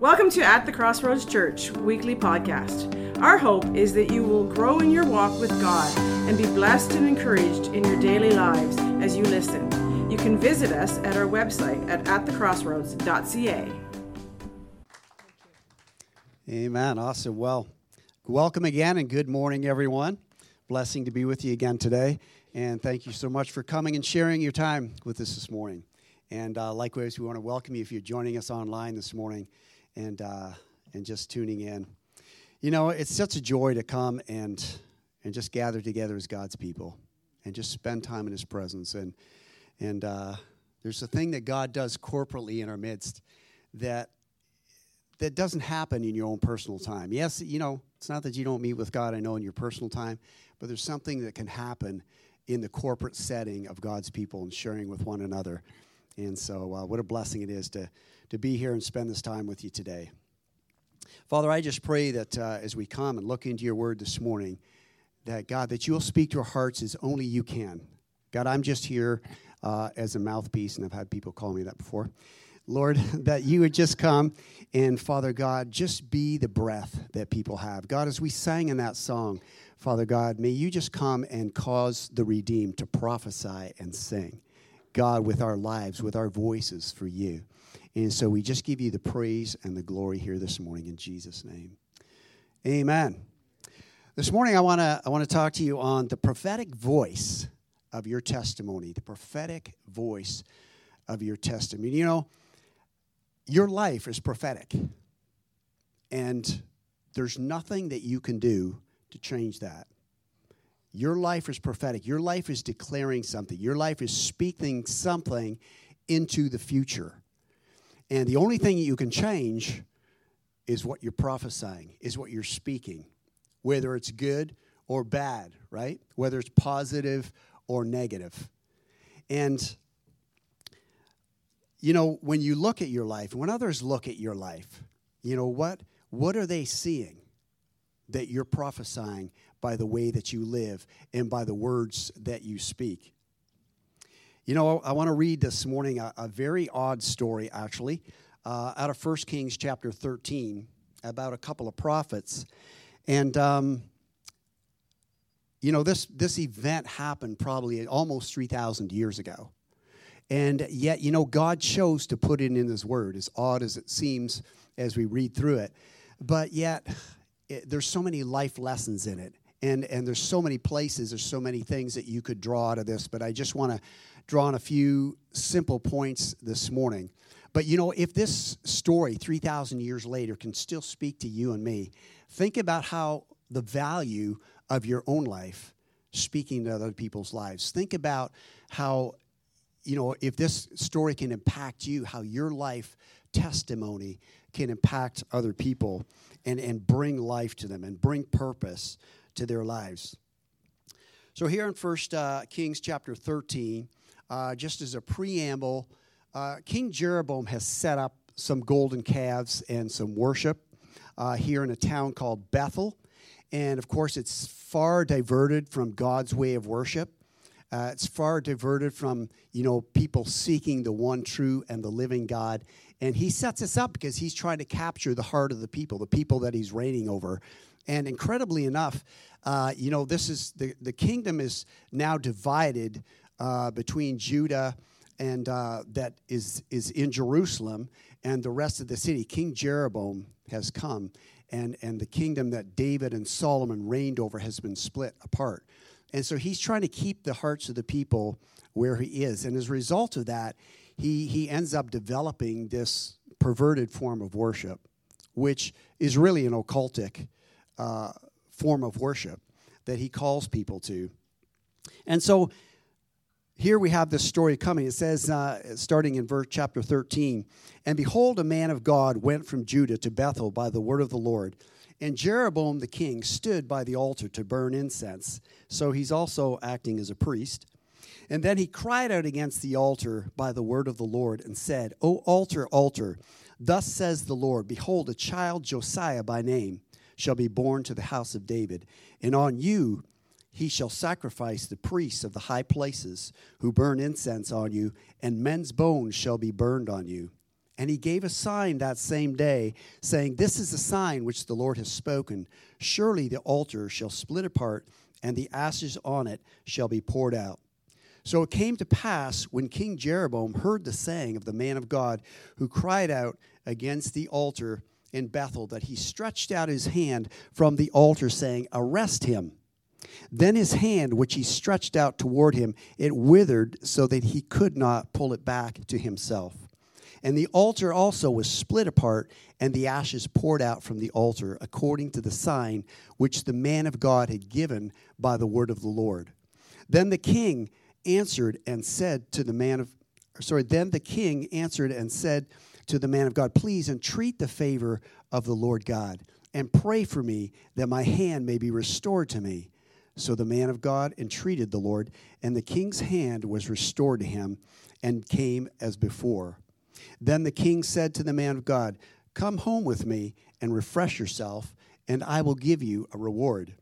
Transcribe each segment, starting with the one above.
Welcome to At the Crossroads Church weekly podcast. Our hope is that you will grow in your walk with God and be blessed and encouraged in your daily lives as you listen. You can visit us at our website at atthecrossroads.ca. Amen. Awesome. Well, welcome again and good morning, everyone. Blessing to be with you again today. And thank you so much for coming and sharing your time with us this morning. And uh, likewise, we want to welcome you if you're joining us online this morning and, uh, and just tuning in. You know, it's such a joy to come and, and just gather together as God's people and just spend time in His presence. And, and uh, there's a thing that God does corporately in our midst that, that doesn't happen in your own personal time. Yes, you know, it's not that you don't meet with God, I know, in your personal time, but there's something that can happen in the corporate setting of God's people and sharing with one another. And so, uh, what a blessing it is to, to be here and spend this time with you today. Father, I just pray that uh, as we come and look into your word this morning, that God, that you'll speak to our hearts as only you can. God, I'm just here uh, as a mouthpiece, and I've had people call me that before. Lord, that you would just come and, Father God, just be the breath that people have. God, as we sang in that song, Father God, may you just come and cause the redeemed to prophesy and sing. God, with our lives, with our voices for you. And so we just give you the praise and the glory here this morning in Jesus' name. Amen. This morning I want to I want to talk to you on the prophetic voice of your testimony, the prophetic voice of your testimony. You know, your life is prophetic. And there's nothing that you can do to change that. Your life is prophetic. Your life is declaring something. Your life is speaking something into the future. And the only thing you can change is what you're prophesying, is what you're speaking, whether it's good or bad, right? Whether it's positive or negative. And, you know, when you look at your life, when others look at your life, you know, what, what are they seeing that you're prophesying by the way that you live and by the words that you speak? You know, I want to read this morning a, a very odd story, actually, uh, out of 1 Kings chapter 13 about a couple of prophets. And, um, you know, this, this event happened probably almost 3,000 years ago. And yet, you know, God chose to put it in His Word, as odd as it seems as we read through it. But yet, it, there's so many life lessons in it. And, and there's so many places, there's so many things that you could draw out of this. But I just want to draw on a few simple points this morning. But you know, if this story 3,000 years later can still speak to you and me, think about how the value of your own life speaking to other people's lives. Think about how, you know, if this story can impact you, how your life testimony can impact other people and, and bring life to them and bring purpose to their lives. So here in First uh, Kings chapter 13, uh, just as a preamble, uh, King Jeroboam has set up some golden calves and some worship uh, here in a town called Bethel. And of course, it's far diverted from God's way of worship. Uh, it's far diverted from you know people seeking the one true and the living God. And he sets this up because he's trying to capture the heart of the people, the people that he's reigning over. And incredibly enough, uh, you know, this is the, the kingdom is now divided uh, between Judah and uh, that is, is in Jerusalem and the rest of the city. King Jeroboam has come, and, and the kingdom that David and Solomon reigned over has been split apart. And so he's trying to keep the hearts of the people where he is. And as a result of that, he, he ends up developing this perverted form of worship, which is really an occultic uh, form of worship that he calls people to. And so here we have this story coming. It says, uh, starting in verse chapter 13, and behold, a man of God went from Judah to Bethel by the word of the Lord. And Jeroboam the king stood by the altar to burn incense. So he's also acting as a priest. And then he cried out against the altar by the word of the Lord and said, O altar, altar, thus says the Lord, Behold, a child, Josiah by name, shall be born to the house of David. And on you he shall sacrifice the priests of the high places who burn incense on you, and men's bones shall be burned on you. And he gave a sign that same day, saying, This is the sign which the Lord has spoken. Surely the altar shall split apart, and the ashes on it shall be poured out. So it came to pass when King Jeroboam heard the saying of the man of God who cried out against the altar in Bethel that he stretched out his hand from the altar, saying, Arrest him. Then his hand, which he stretched out toward him, it withered so that he could not pull it back to himself. And the altar also was split apart, and the ashes poured out from the altar, according to the sign which the man of God had given by the word of the Lord. Then the king answered and said to the man of sorry, then the king answered and said to the man of God, Please entreat the favor of the Lord God, and pray for me that my hand may be restored to me. So the man of God entreated the Lord, and the king's hand was restored to him and came as before. Then the king said to the man of God, Come home with me and refresh yourself, and I will give you a reward.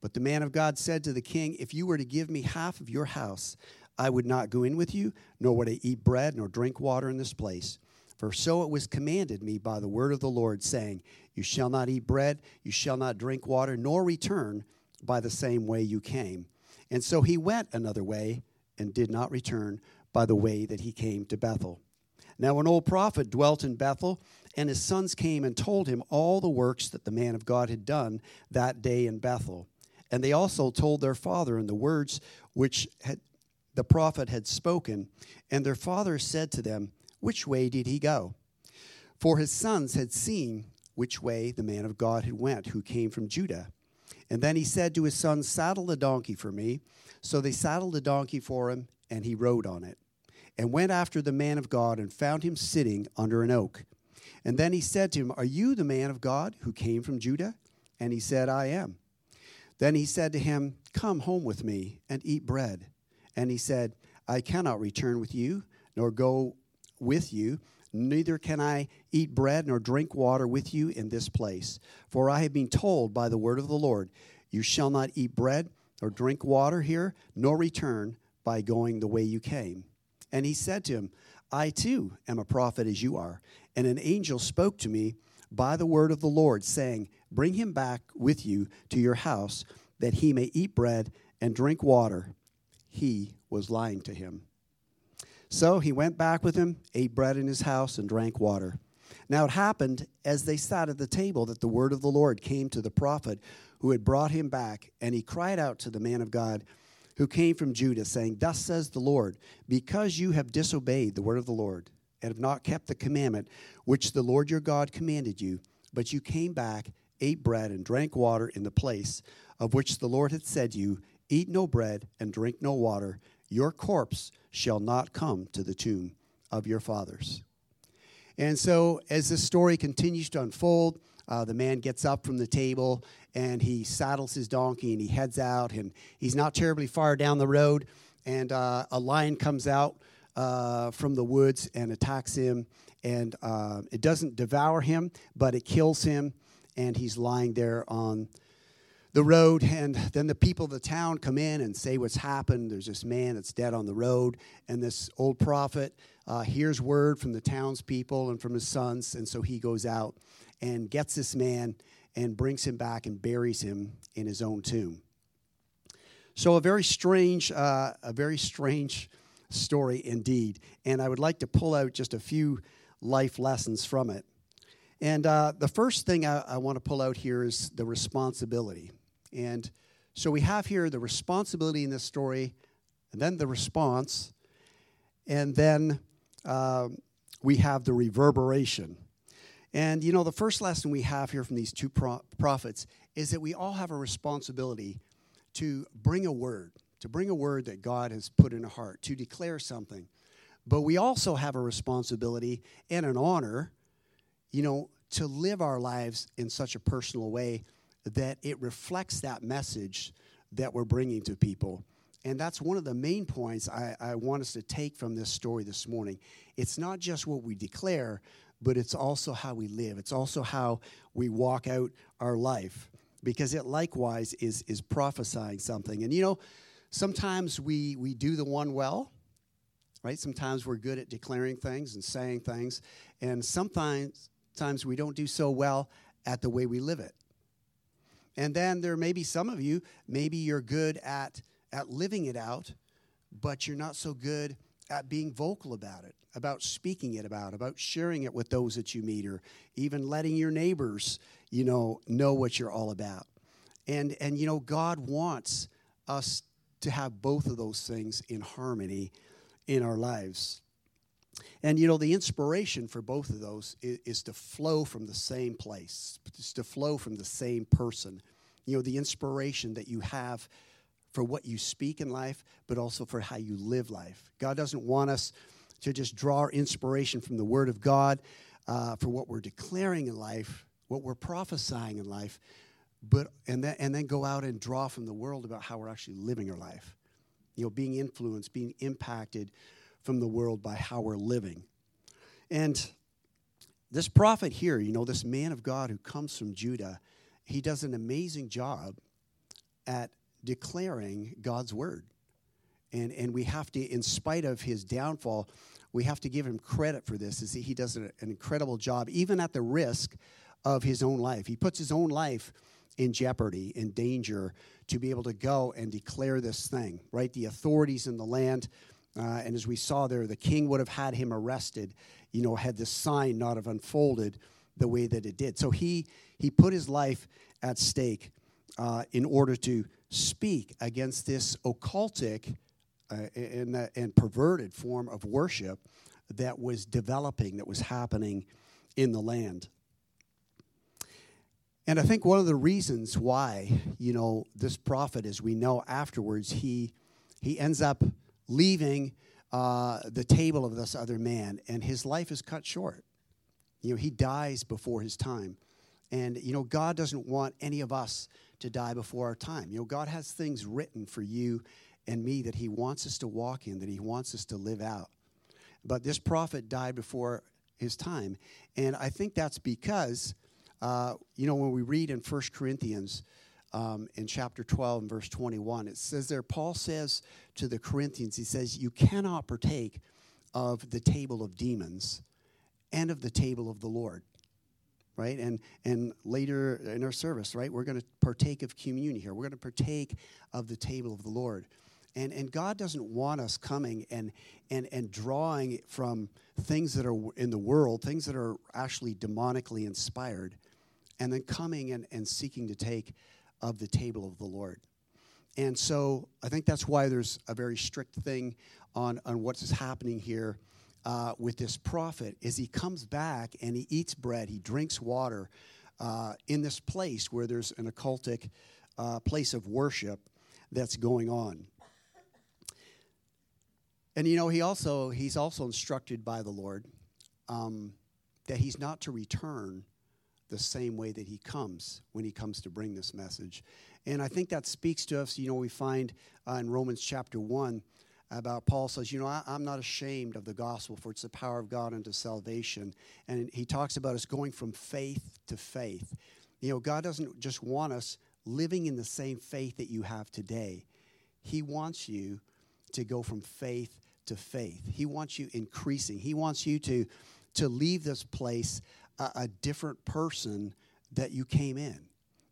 But the man of God said to the king, If you were to give me half of your house, I would not go in with you, nor would I eat bread nor drink water in this place. For so it was commanded me by the word of the Lord, saying, You shall not eat bread, you shall not drink water, nor return by the same way you came. And so he went another way and did not return by the way that he came to Bethel. Now, an old prophet dwelt in Bethel, and his sons came and told him all the works that the man of God had done that day in Bethel. And they also told their father in the words which had, the prophet had spoken. And their father said to them, Which way did he go? For his sons had seen which way the man of God had went, who came from Judah. And then he said to his son, Saddle a donkey for me. So they saddled a donkey for him, and he rode on it and went after the man of God and found him sitting under an oak. And then he said to him, Are you the man of God who came from Judah? And he said, I am. Then he said to him, Come home with me and eat bread. And he said, I cannot return with you, nor go with you, neither can I eat bread nor drink water with you in this place. For I have been told by the word of the Lord, You shall not eat bread or drink water here, nor return by going the way you came. And he said to him, I too am a prophet as you are. And an angel spoke to me by the word of the Lord, saying, Bring him back with you to your house, that he may eat bread and drink water. He was lying to him. So he went back with him, ate bread in his house, and drank water. Now it happened as they sat at the table that the word of the Lord came to the prophet who had brought him back, and he cried out to the man of God who came from Judah, saying, Thus says the Lord, because you have disobeyed the word of the Lord, and have not kept the commandment which the Lord your God commanded you, but you came back, ate bread, and drank water in the place of which the Lord had said to you, Eat no bread and drink no water, your corpse shall not come to the tomb of your fathers. And so, as this story continues to unfold, uh, the man gets up from the table and he saddles his donkey and he heads out. And he's not terribly far down the road. And uh, a lion comes out uh, from the woods and attacks him. And uh, it doesn't devour him, but it kills him. And he's lying there on the road. And then the people of the town come in and say what's happened. There's this man that's dead on the road. And this old prophet uh, hears word from the townspeople and from his sons. And so he goes out and gets this man and brings him back and buries him in his own tomb. So a very strange, uh, a very strange story indeed. And I would like to pull out just a few life lessons from it. And uh, the first thing I, I want to pull out here is the responsibility. And so we have here the responsibility in this story, and then the response, and then uh, we have the reverberation. And you know, the first lesson we have here from these two pro- prophets is that we all have a responsibility to bring a word, to bring a word that God has put in a heart, to declare something. But we also have a responsibility and an honor, you know, to live our lives in such a personal way that it reflects that message that we're bringing to people. And that's one of the main points I, I, want us to take from this story this morning. It's not just what we declare, but it's also how we live. It's also how we walk out our life because it likewise is, is prophesying something. And you know, sometimes we, we do the one well right? Sometimes we're good at declaring things and saying things, and sometimes times we don't do so well at the way we live it. And then there may be some of you, maybe you're good at, at living it out, but you're not so good at being vocal about it, about speaking it about, about sharing it with those that you meet, or even letting your neighbors, you know, know what you're all about. And and you know, God wants us to have both of those things in harmony in our lives. And you know, the inspiration for both of those is, is, to flow from the same place, it's to flow from the same person. You know, the inspiration that you have for what you speak in life, but also for how you live life. God doesn't want us to just draw inspiration from the Word of God uh, for what we're declaring in life, what we're prophesying in life, but and then and then go out and draw from the world about how we're actually living our life. You know, being influenced, being impacted from the world by how we're living. And this prophet here, you know, this man of God who comes from Judah, he does an amazing job at declaring God's word. And, and we have to, in spite of his downfall, we have to give him credit for this. Is he does an incredible job, even at the risk of his own life. He puts his own life in jeopardy, in danger, to be able to go and declare this thing, right? The authorities in the land, uh, and as we saw there, the king would have had him arrested, you know, had the sign not have unfolded the way that it did. So he, he put his life at stake uh, in order to speak against this occultic uh, and, uh, and perverted form of worship that was developing, that was happening in the land. And I think one of the reasons why, you know, this prophet, as we know afterwards, he, he ends up leaving uh, the table of this other man, and his life is cut short. You know, he dies before his time. And, you know, God doesn't want any of us to die before our time. You know, God has things written for you and me that he wants us to walk in, that he wants us to live out. But this prophet died before his time. And I think that's because, uh, you know, when we read in 1 Corinthians, um, in chapter 12 and verse 21. It says there, Paul says to the Corinthians, he says, You cannot partake of the table of demons and of the table of the Lord. Right? And, and later in our service, right, we're going to partake of communion here. We're going to partake of the table of the Lord. And, and God doesn't want us coming and, and, and drawing from things that are in the world, things that are actually demonically inspired, and then coming and, and seeking to take of the table of the Lord. And so I think that's why there's a very strict thing on, on what's happening here uh, with this prophet is he comes back and he eats bread, he drinks water uh, in this place where there's an occultic uh, place of worship that's going on. And you know, he also he's also instructed by the Lord um, that he's not to return the same way that he comes when he comes to bring this message. And I think that speaks to us. You know, we find uh, in Romans chapter 1 about Paul says, You know, I, am not ashamed of the gospel, for it's the power of God unto salvation. And he talks about us going from faith to faith. You know, God doesn't just want us living in the same faith that you have today, He wants you to go from faith to faith. He wants you increasing, He wants you to, to leave this place a, a different person that you came in.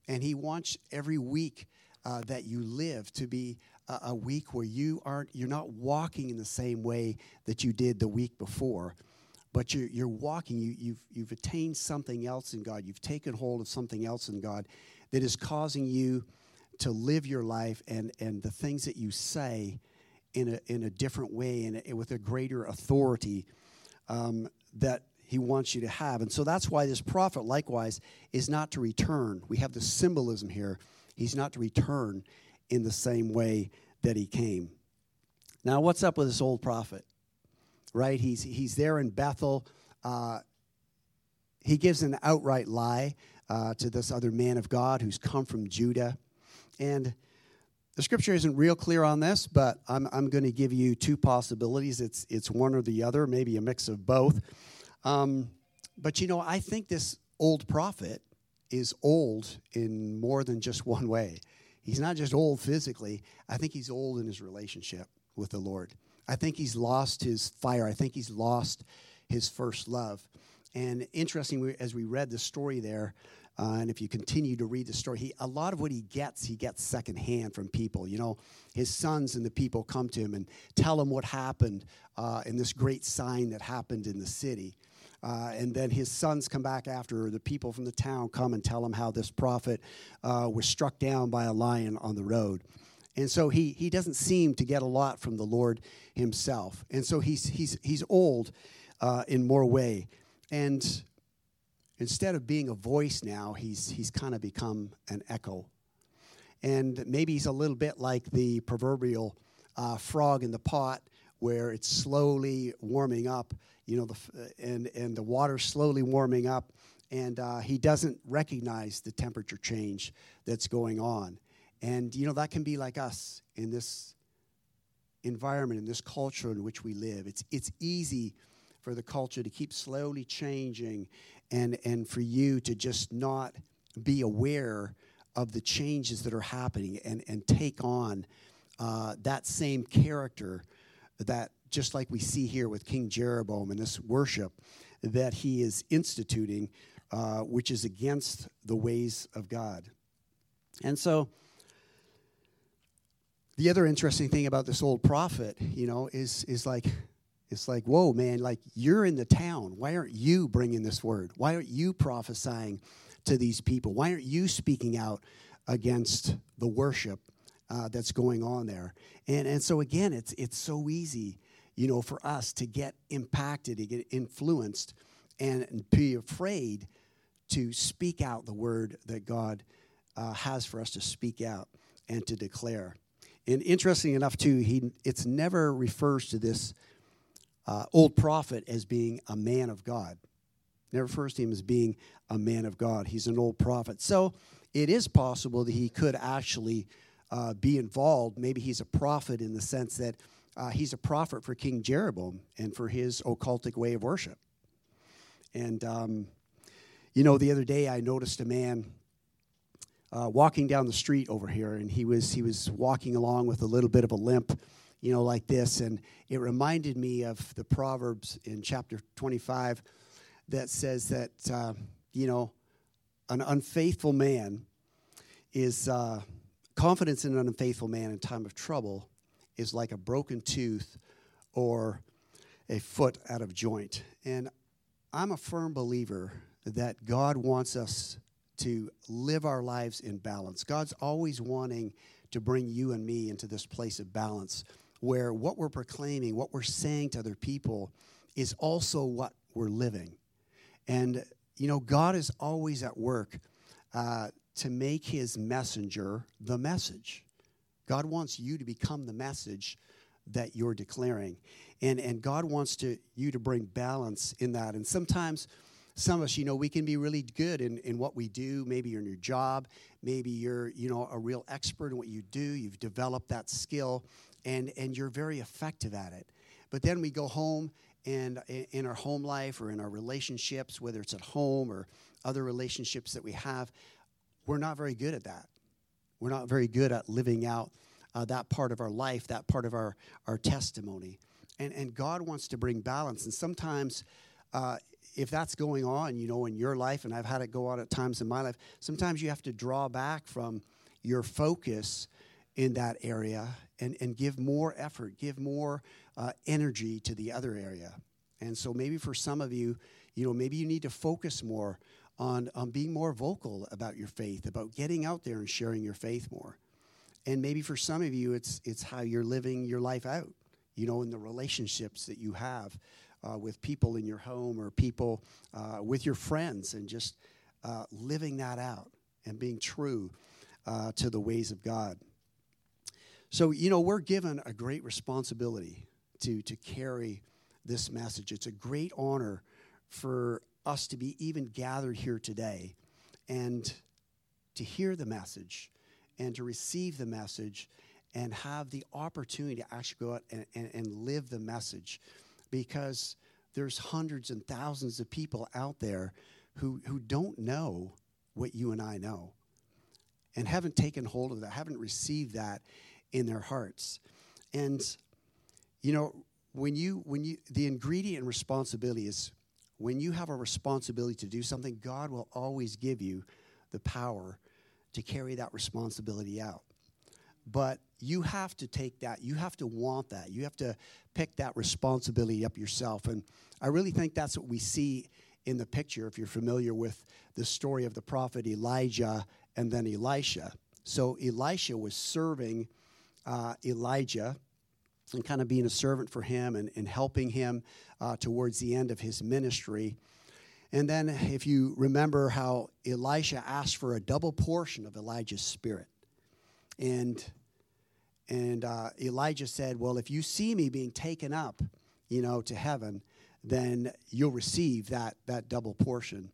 And He wants every week uh, that you live to be a, a week where you aren't, you're not walking in the same way that you did the week before but you're, you're walking, you, you've, you've attained something else in God. You've taken hold of something else in God that is causing you to live your life and, and the things that you say in a, in a different way and with a greater authority um, that he wants you to have. And so that's why this prophet, likewise, is not to return. We have the symbolism here. He's not to return in the same way that he came. Now, what's up with this old prophet? Right? He's, he's there in Bethel. Uh, he gives an outright lie uh, to this other man of God who's come from Judah. And the scripture isn't real clear on this, but I'm, I'm going to give you two possibilities. It's, it's one or the other, maybe a mix of both. Um, but you know, I think this old prophet is old in more than just one way. He's not just old physically, I think he's old in his relationship with the Lord. I think he's lost his fire. I think he's lost his first love. And interesting, as we read the story there, uh, and if you continue to read the story, he, a lot of what he gets, he gets secondhand from people. You know, his sons and the people come to him and tell him what happened uh, in this great sign that happened in the city. Uh, and then his sons come back after, the people from the town come and tell him how this prophet uh, was struck down by a lion on the road. And so he, he doesn't seem to get a lot from the Lord himself. And so he's, he's, he's old uh, in more way. And instead of being a voice now, he's, he's kind of become an echo. And maybe he's a little bit like the proverbial uh, frog in the pot where it's slowly warming up, you know, the, and, and the water's slowly warming up, and uh, he doesn't recognize the temperature change that's going on. And, you know, that can be like us in this environment, in this culture in which we live. It's, it's easy for the culture to keep slowly changing and, and for you to just not be aware of the changes that are happening and, and take on uh, that same character that just like we see here with King Jeroboam and this worship that he is instituting, uh, which is against the ways of God. And so, the other interesting thing about this old prophet, you know, is is like it's like, whoa, man, like you're in the town. Why aren't you bringing this word? Why aren't you prophesying to these people? Why aren't you speaking out against the worship uh, that's going on there? And and so again, it's it's so easy, you know, for us to get impacted, to get influenced, and, be afraid to speak out the word that God uh, has for us to speak out and to declare. And interesting enough, too, he it's never refers to this uh, old prophet as being a man of God. Never refers to him as being a man of God. He's an old prophet. So it is possible that he could actually uh, be involved. Maybe he's a prophet in the sense that uh, he's a prophet for King Jeroboam and for his occultic way of worship. And, um, you know, the other day I noticed a man uh, walking down the street over here, and he was he was walking along with a little bit of a limp, you know, like this, and it reminded me of the Proverbs in chapter 25 that says that uh, you know an unfaithful man is uh, confidence in an unfaithful man in time of trouble is like a broken tooth or a foot out of joint, and I'm a firm believer that God wants us to live our lives in balance. God's always wanting to bring you and me into this place of balance where what we're proclaiming, what we're saying to other people is also what we're living. And, you know, God is always at work uh, to make his messenger the message. God wants you to become the message that you're declaring. And, and God wants to, you to bring balance in that. And sometimes, some of us, you know, we can be really good in, in what we do. Maybe you're in your job. Maybe you're, you know, a real expert in what you do. You've developed that skill and, and you're very effective at it. But then we go home and in our home life or in our relationships, whether it's at home or other relationships that we have, we're not very good at that. We're not very good at living out uh, that part of our life, that part of our, our testimony. And, and God wants to bring balance. And sometimes uh, if that's going on, you know, in your life, and I've had it go on at times in my life, sometimes you have to draw back from your focus in that area and, and give more effort, give more uh, energy to the other area. And so maybe for some of you, you know, maybe you need to focus more on, on being more vocal about your faith, about getting out there and sharing your faith more. And maybe for some of you, it's, it's how you're living your life out, you know, in the relationships that you have uh, with people in your home or people uh, with your friends and just uh, living that out and being true uh, to the ways of God. So, you know, we're given a great responsibility to, to carry this message. It's a great honor for us to be even gathered here today and to hear the message and to receive the message and have the opportunity to actually go out and, and, and live the message because there's hundreds and thousands of people out there who, who don't know what you and I know and haven't taken hold of that, haven't received that in their hearts. And, you know, when you when you the ingredient responsibility is when you have a responsibility to do something, God will always give you the power to carry that responsibility out. But you have to take that, you have to want that, you have to pick that responsibility up yourself. And I really think that's what we see in the picture if you're familiar with the story of the prophet Elijah and then Elisha. So Elisha was serving uh, Elijah and kind of being a servant for him and, and helping him uh, towards the end of his ministry. And then, if you remember how Elisha asked for a double portion of Elijah's spirit, and and uh, Elijah said, "Well, if you see me being taken up, you know, to heaven, then you'll receive that that double portion."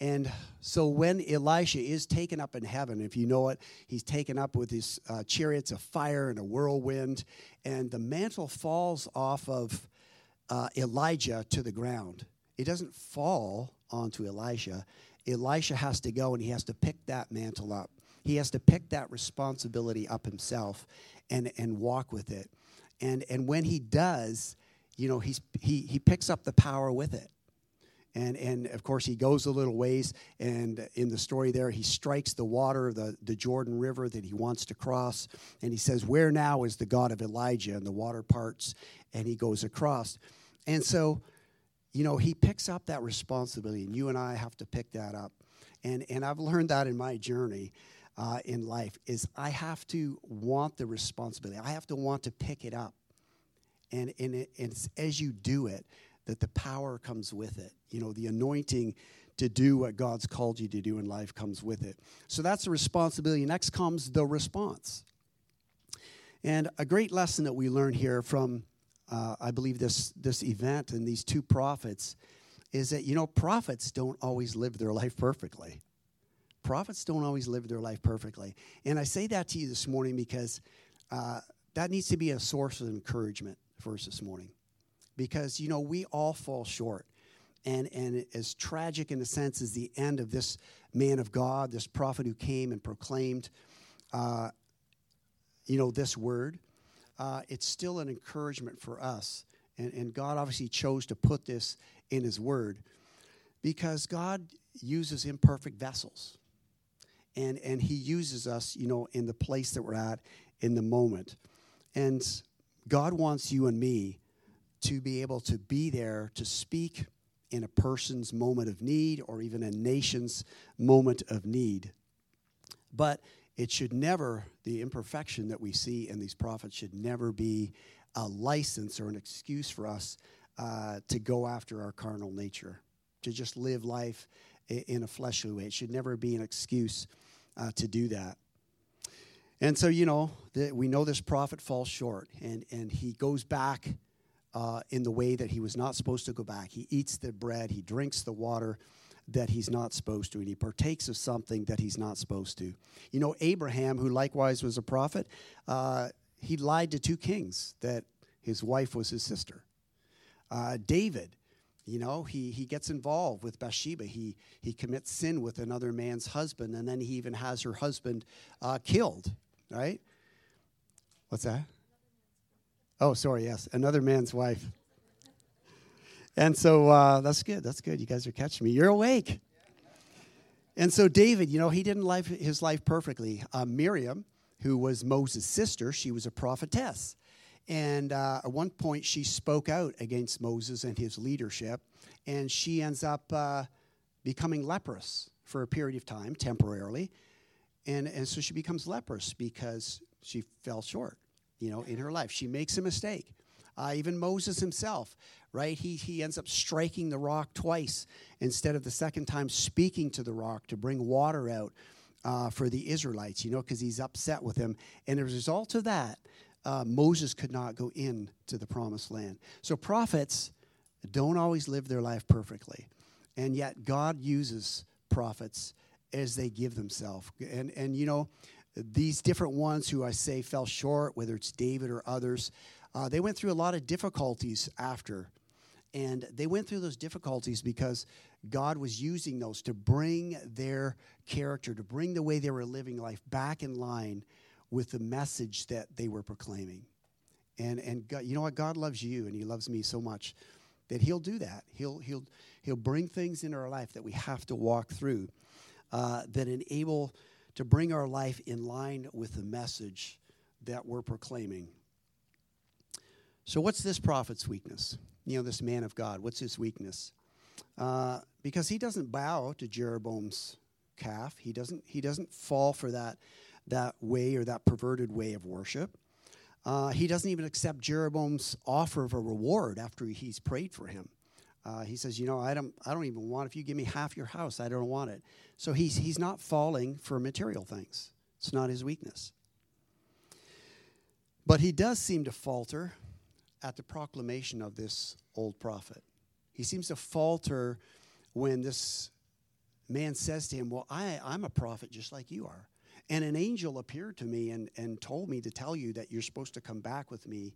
And so when Elisha is taken up in heaven, if you know it, he's taken up with his uh, chariots of fire and a whirlwind, and the mantle falls off of uh, Elijah to the ground. It doesn't fall onto Elisha. Elisha has to go and he has to pick that mantle up. He has to pick that responsibility up himself and, and walk with it. And, and when he does, you know, he's, he, he picks up the power with it. And, and of course, he goes a little ways, and in the story there, he strikes the water, the, the Jordan River that he wants to cross. And he says, Where now is the God of Elijah? And the water parts, and he goes across. And so, you know, he picks up that responsibility, and you and I have to pick that up. And, and I've learned that in my journey uh, in life is I have to want the responsibility. I have to want to pick it up. And, and, it, and as you do it, that the power comes with it. You know, the anointing to do what God's called you to do in life comes with it. So that's the responsibility. Next comes the response. And a great lesson that we learn here from, uh, I believe, this, this event and these two prophets is that, you know, prophets don't always live their life perfectly. Prophets don't always live their life perfectly. And I say that to you this morning because uh, that needs to be a source of encouragement for us this morning because, you know, we all fall short. And, and as tragic in a sense as the end of this man of God, this prophet who came and proclaimed, uh, you know, this word, uh, it's still an encouragement for us. And, and God obviously chose to put this in his word because God uses imperfect vessels. And, and he uses us, you know, in the place that we're at in the moment. And God wants you and me to be able to be there to speak in a person's moment of need or even a nation's moment of need. But it should never, the imperfection that we see in these prophets should never be a license or an excuse for us uh, to go after our carnal nature, to just live life in a fleshly way. It should never be an excuse uh, to do that. And so, you know, the, we know this prophet falls short, and, and he goes back uh, in the way that he was not supposed to go back. He eats the bread, he drinks the water that he's not supposed to, and he partakes of something that he's not supposed to. You know, Abraham, who likewise was a prophet, uh, he lied to two kings that his wife was his sister. Uh, David, you know, he, he gets involved with Bathsheba. He, he commits sin with another man's husband, and then he even has her husband uh, killed, right? What's that? Oh, sorry, yes, another man's wife. And so uh, that's good. That's good. You guys are catching me. You're awake. And so David, you know, he didn't live his life perfectly. Uh, Miriam, who was Moses' sister, she was a prophetess. And uh, at one point, she spoke out against Moses and his leadership, and she ends up uh, becoming leprous for a period of time, temporarily. And, and so she becomes leprous because she fell short you know, in her life. She makes a mistake. Uh, even Moses himself, right? He, he ends up striking the rock twice instead of the second time speaking to the rock to bring water out uh, for the Israelites, you know, because he's upset with him. And as a result of that, uh, Moses could not go in to the promised land. So prophets don't always live their life perfectly. And yet God uses prophets as they give themselves. And, and you know, these different ones who I say fell short, whether it's David or others, uh, they went through a lot of difficulties after. And they went through those difficulties because God was using those to bring their character, to bring the way they were living life back in line with the message that they were proclaiming. And, and God, you know what? God loves you and He loves me so much that He'll do that. He'll, he'll, he'll bring things into our life that we have to walk through uh, that enable to bring our life in line with the message that we're proclaiming. So, what's this prophet's weakness? You know, this man of God, what's his weakness? Uh, because he doesn't bow to Jeroboam's calf. He doesn't, he doesn't fall for that, that way or that perverted way of worship. Uh, he doesn't even accept Jeroboam's offer of a reward after he's prayed for him. Uh, he says, "You know, I don't, I don't even want. If you give me half your house, I don't want it." So he's he's not falling for material things. It's not his weakness. But he does seem to falter at the proclamation of this old prophet. He seems to falter when this man says to him, Well, I, I'm a prophet just like you are. And an angel appeared to me and, and told me to tell you that you're supposed to come back with me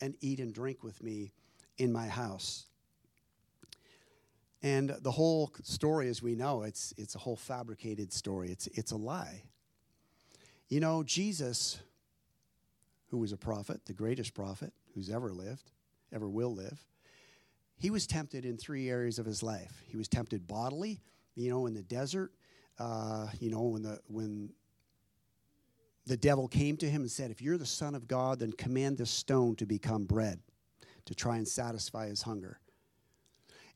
and eat and drink with me in my house. And the whole story, as we know, it's, it's a whole fabricated story. It's, it's a lie. You know, Jesus, who was a prophet, the greatest prophet who's ever lived, ever will live, he was tempted in three areas of his life. He was tempted bodily, you know, in the desert, uh, you know, when the, when the devil came to him and said, If you're the Son of God, then command this stone to become bread to try and satisfy his hunger.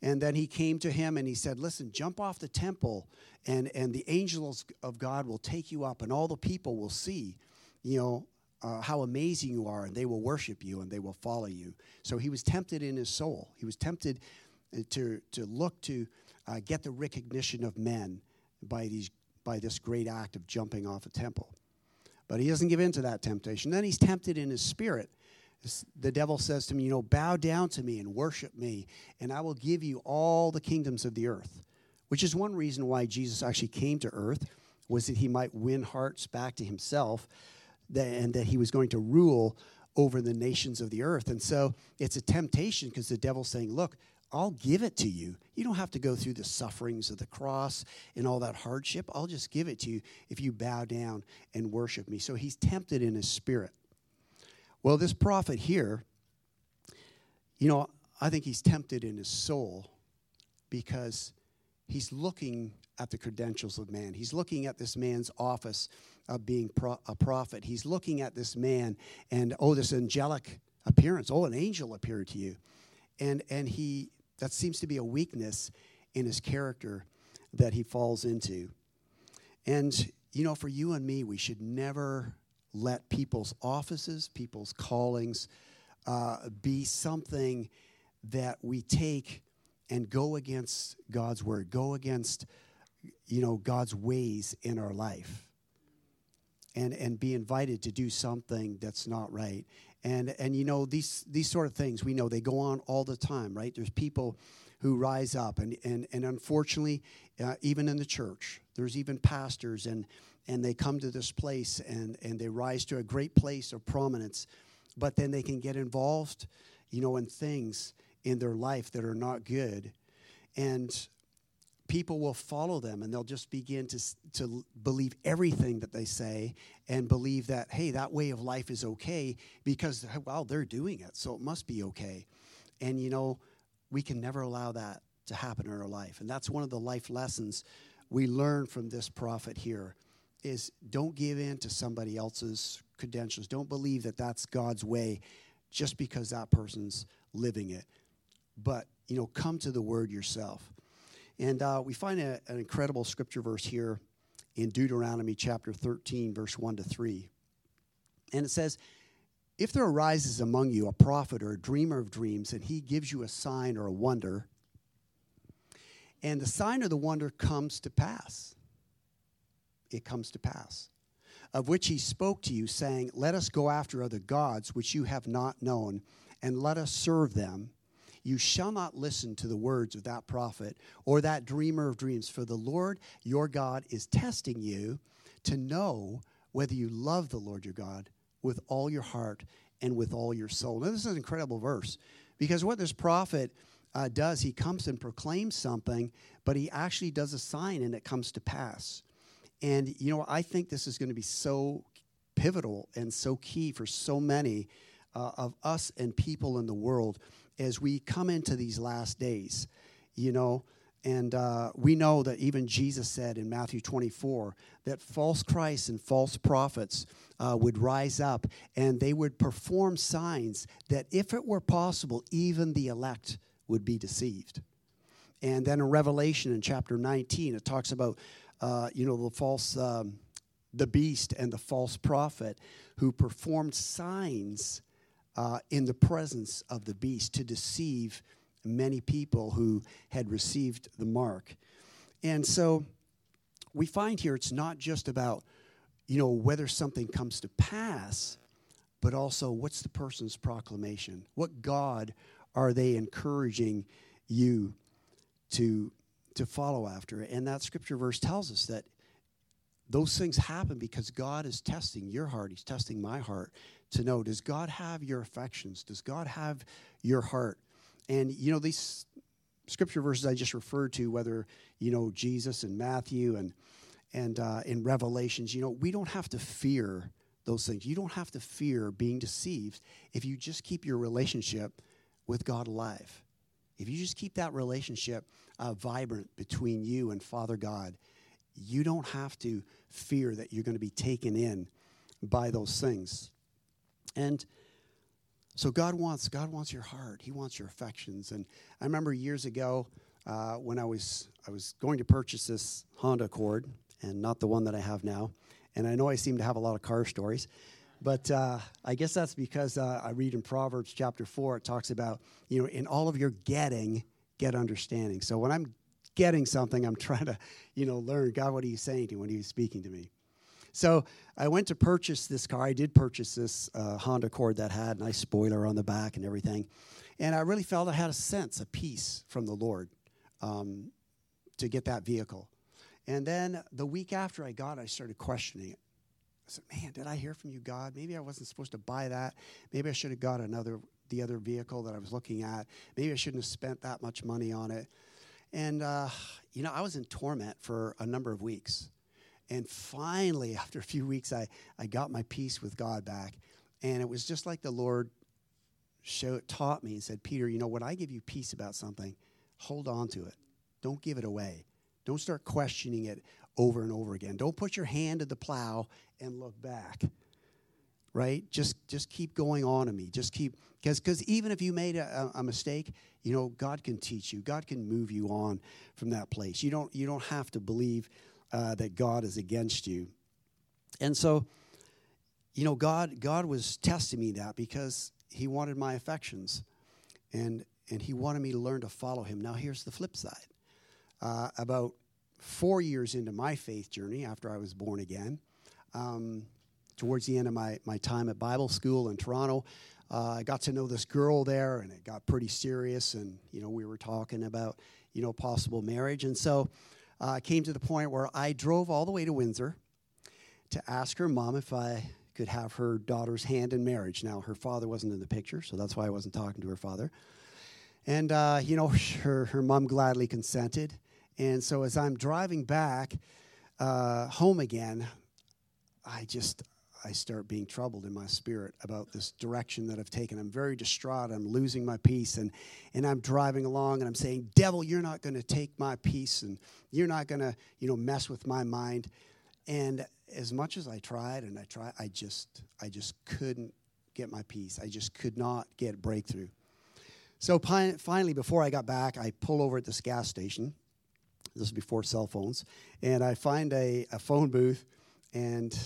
And then he came to him and he said, Listen, jump off the temple, and, and the angels of God will take you up, and all the people will see, you know, uh, how amazing you are, and they will worship you and they will follow you. So he was tempted in his soul. He was tempted uh, to, to look to uh, get the recognition of men by, these, by this great act of jumping off a temple. But he doesn't give in to that temptation. Then he's tempted in his spirit the devil says to me, You know, bow down to me and worship me, and I will give you all the kingdoms of the earth. Which is one reason why Jesus actually came to earth, was that he might win hearts back to himself, and that he was going to rule over the nations of the earth. And so it's a temptation because the devil's saying, Look, I'll give it to you. You don't have to go through the sufferings of the cross and all that hardship. I'll just give it to you if you bow down and worship me. So he's tempted in his spirit. Well, this prophet here, you know, I think he's tempted in his soul because he's looking at the credentials of man. He's looking at this man's office of being pro- a prophet. He's looking at this man and, oh, this angelic appearance. Oh, an angel appeared to you. And, and he, that seems to be a weakness in his character that he falls into. And, you know, for you and me, we should never let people's offices, people's callings uh, be something that we take and go against God's word, go against you know God's ways in our life. And, and be invited to do something that's not right. And, and you know, these, these sort of things, we know they go on all the time, right? There's people who rise up. And, and, and unfortunately, uh, even in the church, there's even pastors and, and they come to this place and, and they rise to a great place of prominence, but then they can get involved, you know, in things in their life that are not good. And people will follow them and they'll just begin to, to believe everything that they say and believe that, hey, that way of life is okay because, well, they're doing it, so it must be okay. And, you know, we can never allow that to happen in our life. And that's one of the life lessons we learn from this prophet here is don't give in to somebody else's credentials. Don't believe that that's God's way just because that person's living it. But, you know, come to the word yourself. And uh, we find a, an incredible scripture verse here in Deuteronomy chapter 13, verse 1 to 3. And it says, If there arises among you a prophet or a dreamer of dreams, and he gives you a sign or a wonder, and the sign or the wonder comes to pass, it comes to pass. Of which he spoke to you, saying, Let us go after other gods which you have not known, and let us serve them. You shall not listen to the words of that prophet or that dreamer of dreams, for the Lord your God is testing you to know whether you love the Lord your God with all your heart and with all your soul. Now, this is an incredible verse because what this prophet uh, does, he comes and proclaims something, but he actually does a sign and it comes to pass. And, you know, I think this is going to be so pivotal and so key for so many uh, of us and people in the world as we come into these last days. You know, and uh, we know that even Jesus said in Matthew 24 that false Christs and false prophets uh, would rise up and they would perform signs that, if it were possible, even the elect would be deceived. And then in Revelation in chapter 19, it talks about, uh, you know, the false, um, the beast and the false prophet who performed signs uh, in the presence of the beast to deceive many people who had received the mark. And so we find here it's not just about, you know, whether something comes to pass, but also what's the person's proclamation? What God are they encouraging you to, to follow after? And that scripture verse tells us that those things happen because God is testing your heart. He's testing my heart to know does God have your affections? Does God have your heart? And, you know, these scripture verses I just referred to, whether, you know, Jesus and Matthew and, and uh, in Revelations, you know, we don't have to fear those things. You don't have to fear being deceived if you just keep your relationship with God alive. If you just keep that relationship uh, vibrant between you and Father God, you don't have to fear that you're going to be taken in by those things. And so God wants God wants your heart. He wants your affections. And I remember years ago uh, when I was I was going to purchase this Honda Accord, and not the one that I have now. And I know I seem to have a lot of car stories, but uh, I guess that's because uh, I read in Proverbs chapter four. It talks about you know in all of your getting, get understanding. So when I'm getting something, I'm trying to you know learn God what He's saying to me when He's speaking to me. So I went to purchase this car. I did purchase this uh, Honda Accord that had a nice spoiler on the back and everything. And I really felt I had a sense, a peace from the Lord um, to get that vehicle. And then the week after I got it, I started questioning it. I said, man, did I hear from you, God? Maybe I wasn't supposed to buy that. Maybe I should have got another, the other vehicle that I was looking at. Maybe I shouldn't have spent that much money on it. And, uh, you know, I was in torment for a number of weeks. And finally, after a few weeks, I, I got my peace with God back. And it was just like the Lord showed, taught me and said, Peter, you know, when I give you peace about something, hold on to it. Don't give it away. Don't start questioning it over and over again. Don't put your hand to the plow and look back. Right? Just just keep going on to me. Just keep because because even if you made a, a, mistake, you know God can teach you. God can move you on from that place. You don't you don't have to believe uh, that God is against you. And so, you know, God, God was testing me that because He wanted my affections, and and He wanted me to learn to follow Him. Now, here's the flip side. Uh, about four years into my faith journey, after I was born again, um, towards the end of my my time at Bible school in Toronto. Uh, I got to know this girl there, and it got pretty serious. And you know, we were talking about you know possible marriage, and so uh, came to the point where I drove all the way to Windsor to ask her mom if I could have her daughter's hand in marriage. Now, her father wasn't in the picture, so that's why I wasn't talking to her father. And, uh, you know, her, her mom gladly consented. And so as I'm driving back uh, home again, I just, I start being troubled in my spirit about this direction that I've taken. I'm very distraught. I'm losing my peace. And, and I'm driving along and I'm saying, Devil, you're not going to take my peace and you're not going to, you know, mess with my mind. And as much as I tried and I tried, I just, I just couldn't get my peace. I just could not get breakthrough. So finally, before I got back, I pull over at this gas station. This is before cell phones. And I find a, a phone booth and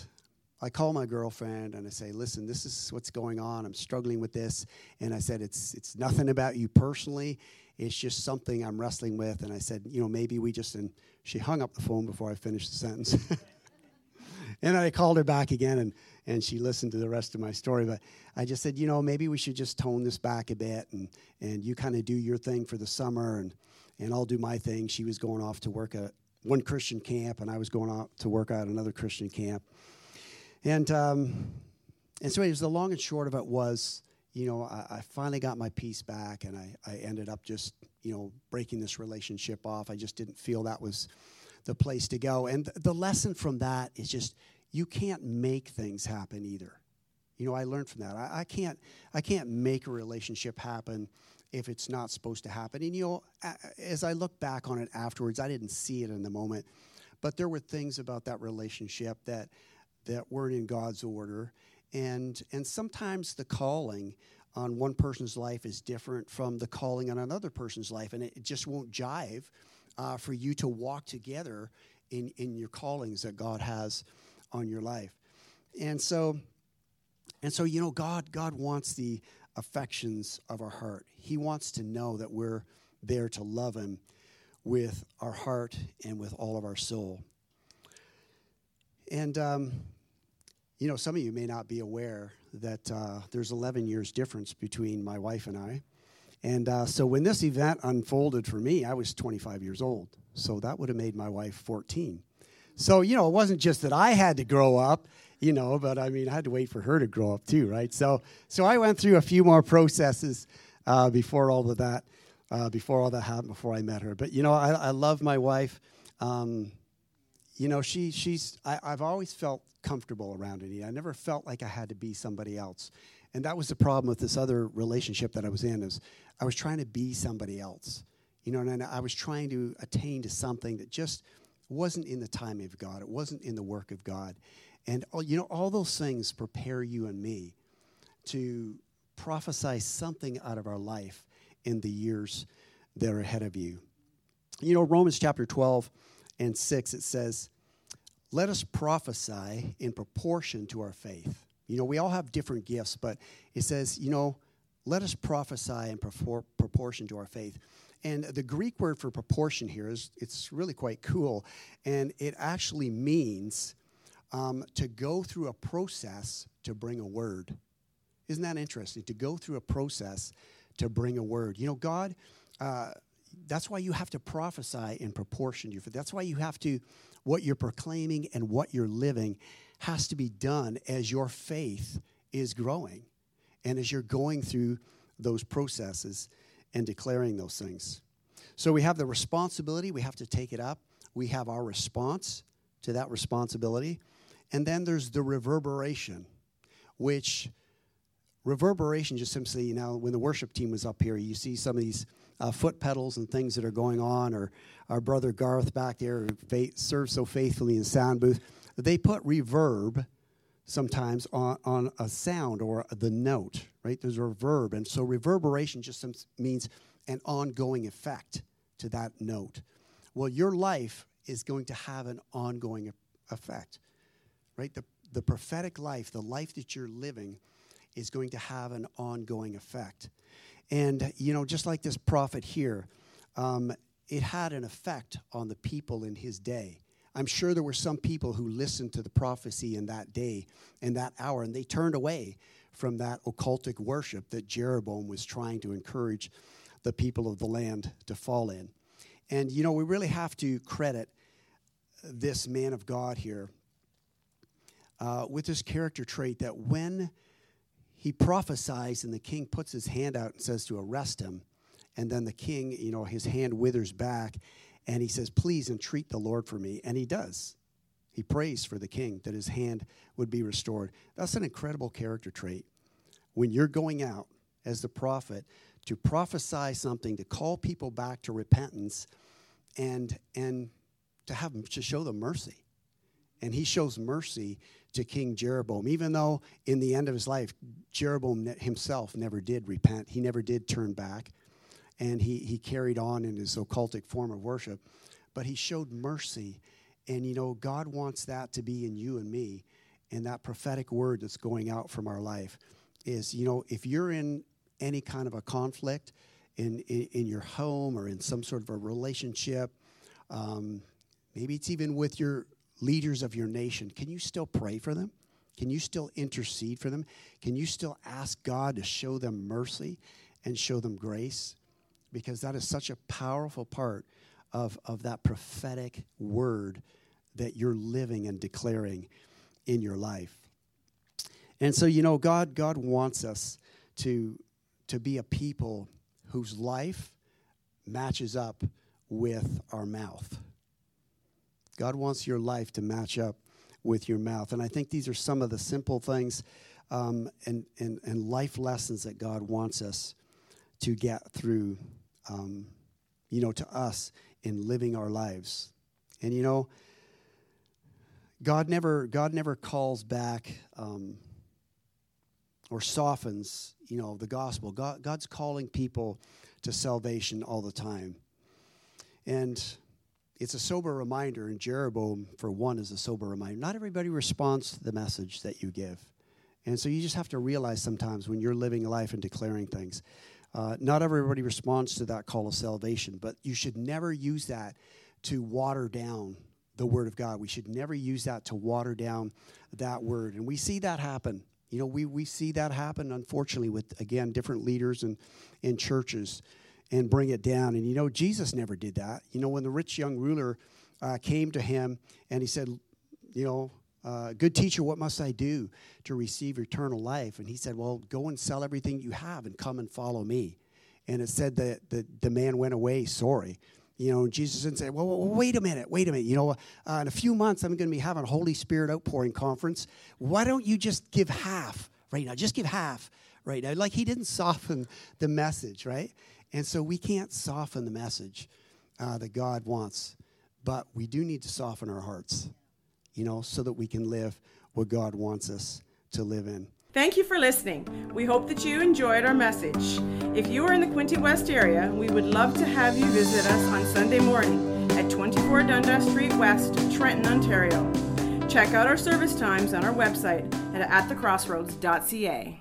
I call my girlfriend and I say, "Listen, this is what's going on. I'm struggling with this." And I said, "It's it's nothing about you personally. It's just something I'm wrestling with." And I said, "You know, maybe we just." And she hung up the phone before I finished the sentence. and I called her back again, and and she listened to the rest of my story. But I just said, "You know, maybe we should just tone this back a bit, and and you kind of do your thing for the summer, and and I'll do my thing." She was going off to work at one Christian camp, and I was going off to work at another Christian camp and, um, and so, anyways, the long and short of it was, you know, I, I finally got my peace back and I, I ended up just, you know, breaking this relationship off. I just didn't feel that was the place to go. And th- the lesson from that is just you can't make things happen either. You know, I learned from that. I, I can't I can't make a relationship happen if it's not supposed to happen. And you know, as I look back on it afterwards, I didn't see it in the moment, but there were things about that relationship that that weren't in God's order. And and sometimes the calling on one person's life is different from the calling on another person's life, and it just won't jive uh, for you to walk together in in your callings that God has on your life. And so, and so you know, God God wants the affections of our heart. He wants to know that we're there to love Him with our heart and with all of our soul. And, um, you know, some of you may not be aware that uh, there's 11 years difference between my wife and I. And uh, so when this event unfolded for me, I was 25 years old. So that would have made my wife 14. So, you know, it wasn't just that I had to grow up, you know, but I mean, I had to wait for her to grow up too, right? So, so I went through a few more processes uh, before all of that, uh, before all that happened, before I met her. But, you know, I, I love my wife. Um, you know, she, she's, I, have always felt comfortable around Anita. I never felt like I had to be somebody else. And that was the problem with this other relationship that I was in is I was trying to be somebody else. You know, and I was trying to attain to something that just wasn't in the timing of God. It wasn't in the work of God. And, all, you know, all those things prepare you and me to prophesy something out of our life in the years that are ahead of you. You know, Romans chapter 12 and 6, it says, Let us prophesy in proportion to our faith. You know, we all have different gifts, but it says, you know, let us prophesy in proportion to our faith. And the Greek word for proportion here is it's really quite cool, and it actually means um, to go through a process to bring a word. Isn't that interesting? To go through a process to bring a word. You know, God. Uh, that's why you have to prophesy in proportion to your faith. That's why you have to, what you're proclaiming and what you're living has to be done as your faith is growing and as you're going through those processes and declaring those things. So we have the responsibility, we have to take it up. We have our response to that responsibility. And then there's the reverberation, which reverberation just simply, you know, when the worship team was up here, you see some of these uh, foot pedals and things that are going on, or our brother Garth back there who serves so faithfully in sound booth, they put reverb sometimes on, on a sound or the note, right? There's a reverb. And so reverberation just means an ongoing effect to that note. Well, your life is going to have an ongoing effect, right? The, the prophetic life, the life that you're living, is going to have an ongoing effect. And, you know, just like this prophet here, um, it had an effect on the people in his day. I'm sure there were some people who listened to the prophecy in that day, in that hour, and they turned away from that occultic worship that Jeroboam was trying to encourage the people of the land to fall in. And, you know, we really have to credit this man of God here uh, with this character trait that when he prophesies, and the king puts his hand out and says to arrest him. And then the king, you know, his hand withers back and he says, Please entreat the Lord for me. And he does. He prays for the king that his hand would be restored. That's an incredible character trait. When you're going out as the prophet to prophesy something, to call people back to repentance, and, and to have to show them mercy. And he shows mercy to King Jeroboam, even though in the end of his life, Jeroboam himself never did repent. He never did turn back. And he, he carried on in his occultic form of worship. But he showed mercy. And, you know, God wants that to be in you and me. And that prophetic word that's going out from our life is, you know, if you're in any kind of a conflict in, in, in your home or in some sort of a relationship, um, maybe it's even with your leaders of your nation, can you still pray for them? Can you still intercede for them? Can you still ask God to show them mercy and show them grace? Because that is such a powerful part of, of that prophetic word that you're living and declaring in your life. And so, you know, God, God wants us to, to be a people whose life matches up with our mouth. God wants your life to match up with your mouth. And I think these are some of the simple things um, and, and, and life lessons that God wants us to get through, um, you know, to us in living our lives. And, you know, God never, God never calls back um, or softens, you know, the gospel. God, God's calling people to salvation all the time. And it's a sober reminder, and Jeroboam, for one, is a sober reminder. Not everybody responds to the message that you give. And so you just have to realize sometimes when you're living life and declaring things, uh, not everybody responds to that call of salvation, but you should never use that to water down the Word of God. We should never use that to water down that Word. And we see that happen. You know, we, we see that happen, unfortunately, with, again, different leaders and in churches and bring it down. And, you know, Jesus never did that. You know, when the rich young ruler uh, came to him and he said, you know, uh, good teacher, what must I do to receive eternal life? And he said, Well, go and sell everything you have and come and follow me. And it said that the, the man went away sorry. You know, Jesus didn't say, well, well, wait a minute, wait a minute. You know, uh, in a few months, I'm going to be having a Holy Spirit outpouring conference. Why don't you just give half right now? Just give half right now. Like he didn't soften the message, right? And so we can't soften the message uh, that God wants, but we do need to soften our hearts you know, so that we can live what God wants us to live in. Thank you for listening. We hope that you enjoyed our message. If you are in the Quinte West area, we would love to have you visit us on Sunday morning at 24 Dundas Street West, Trenton, Ontario. Check out our service times on our website at atthecrossroads.ca.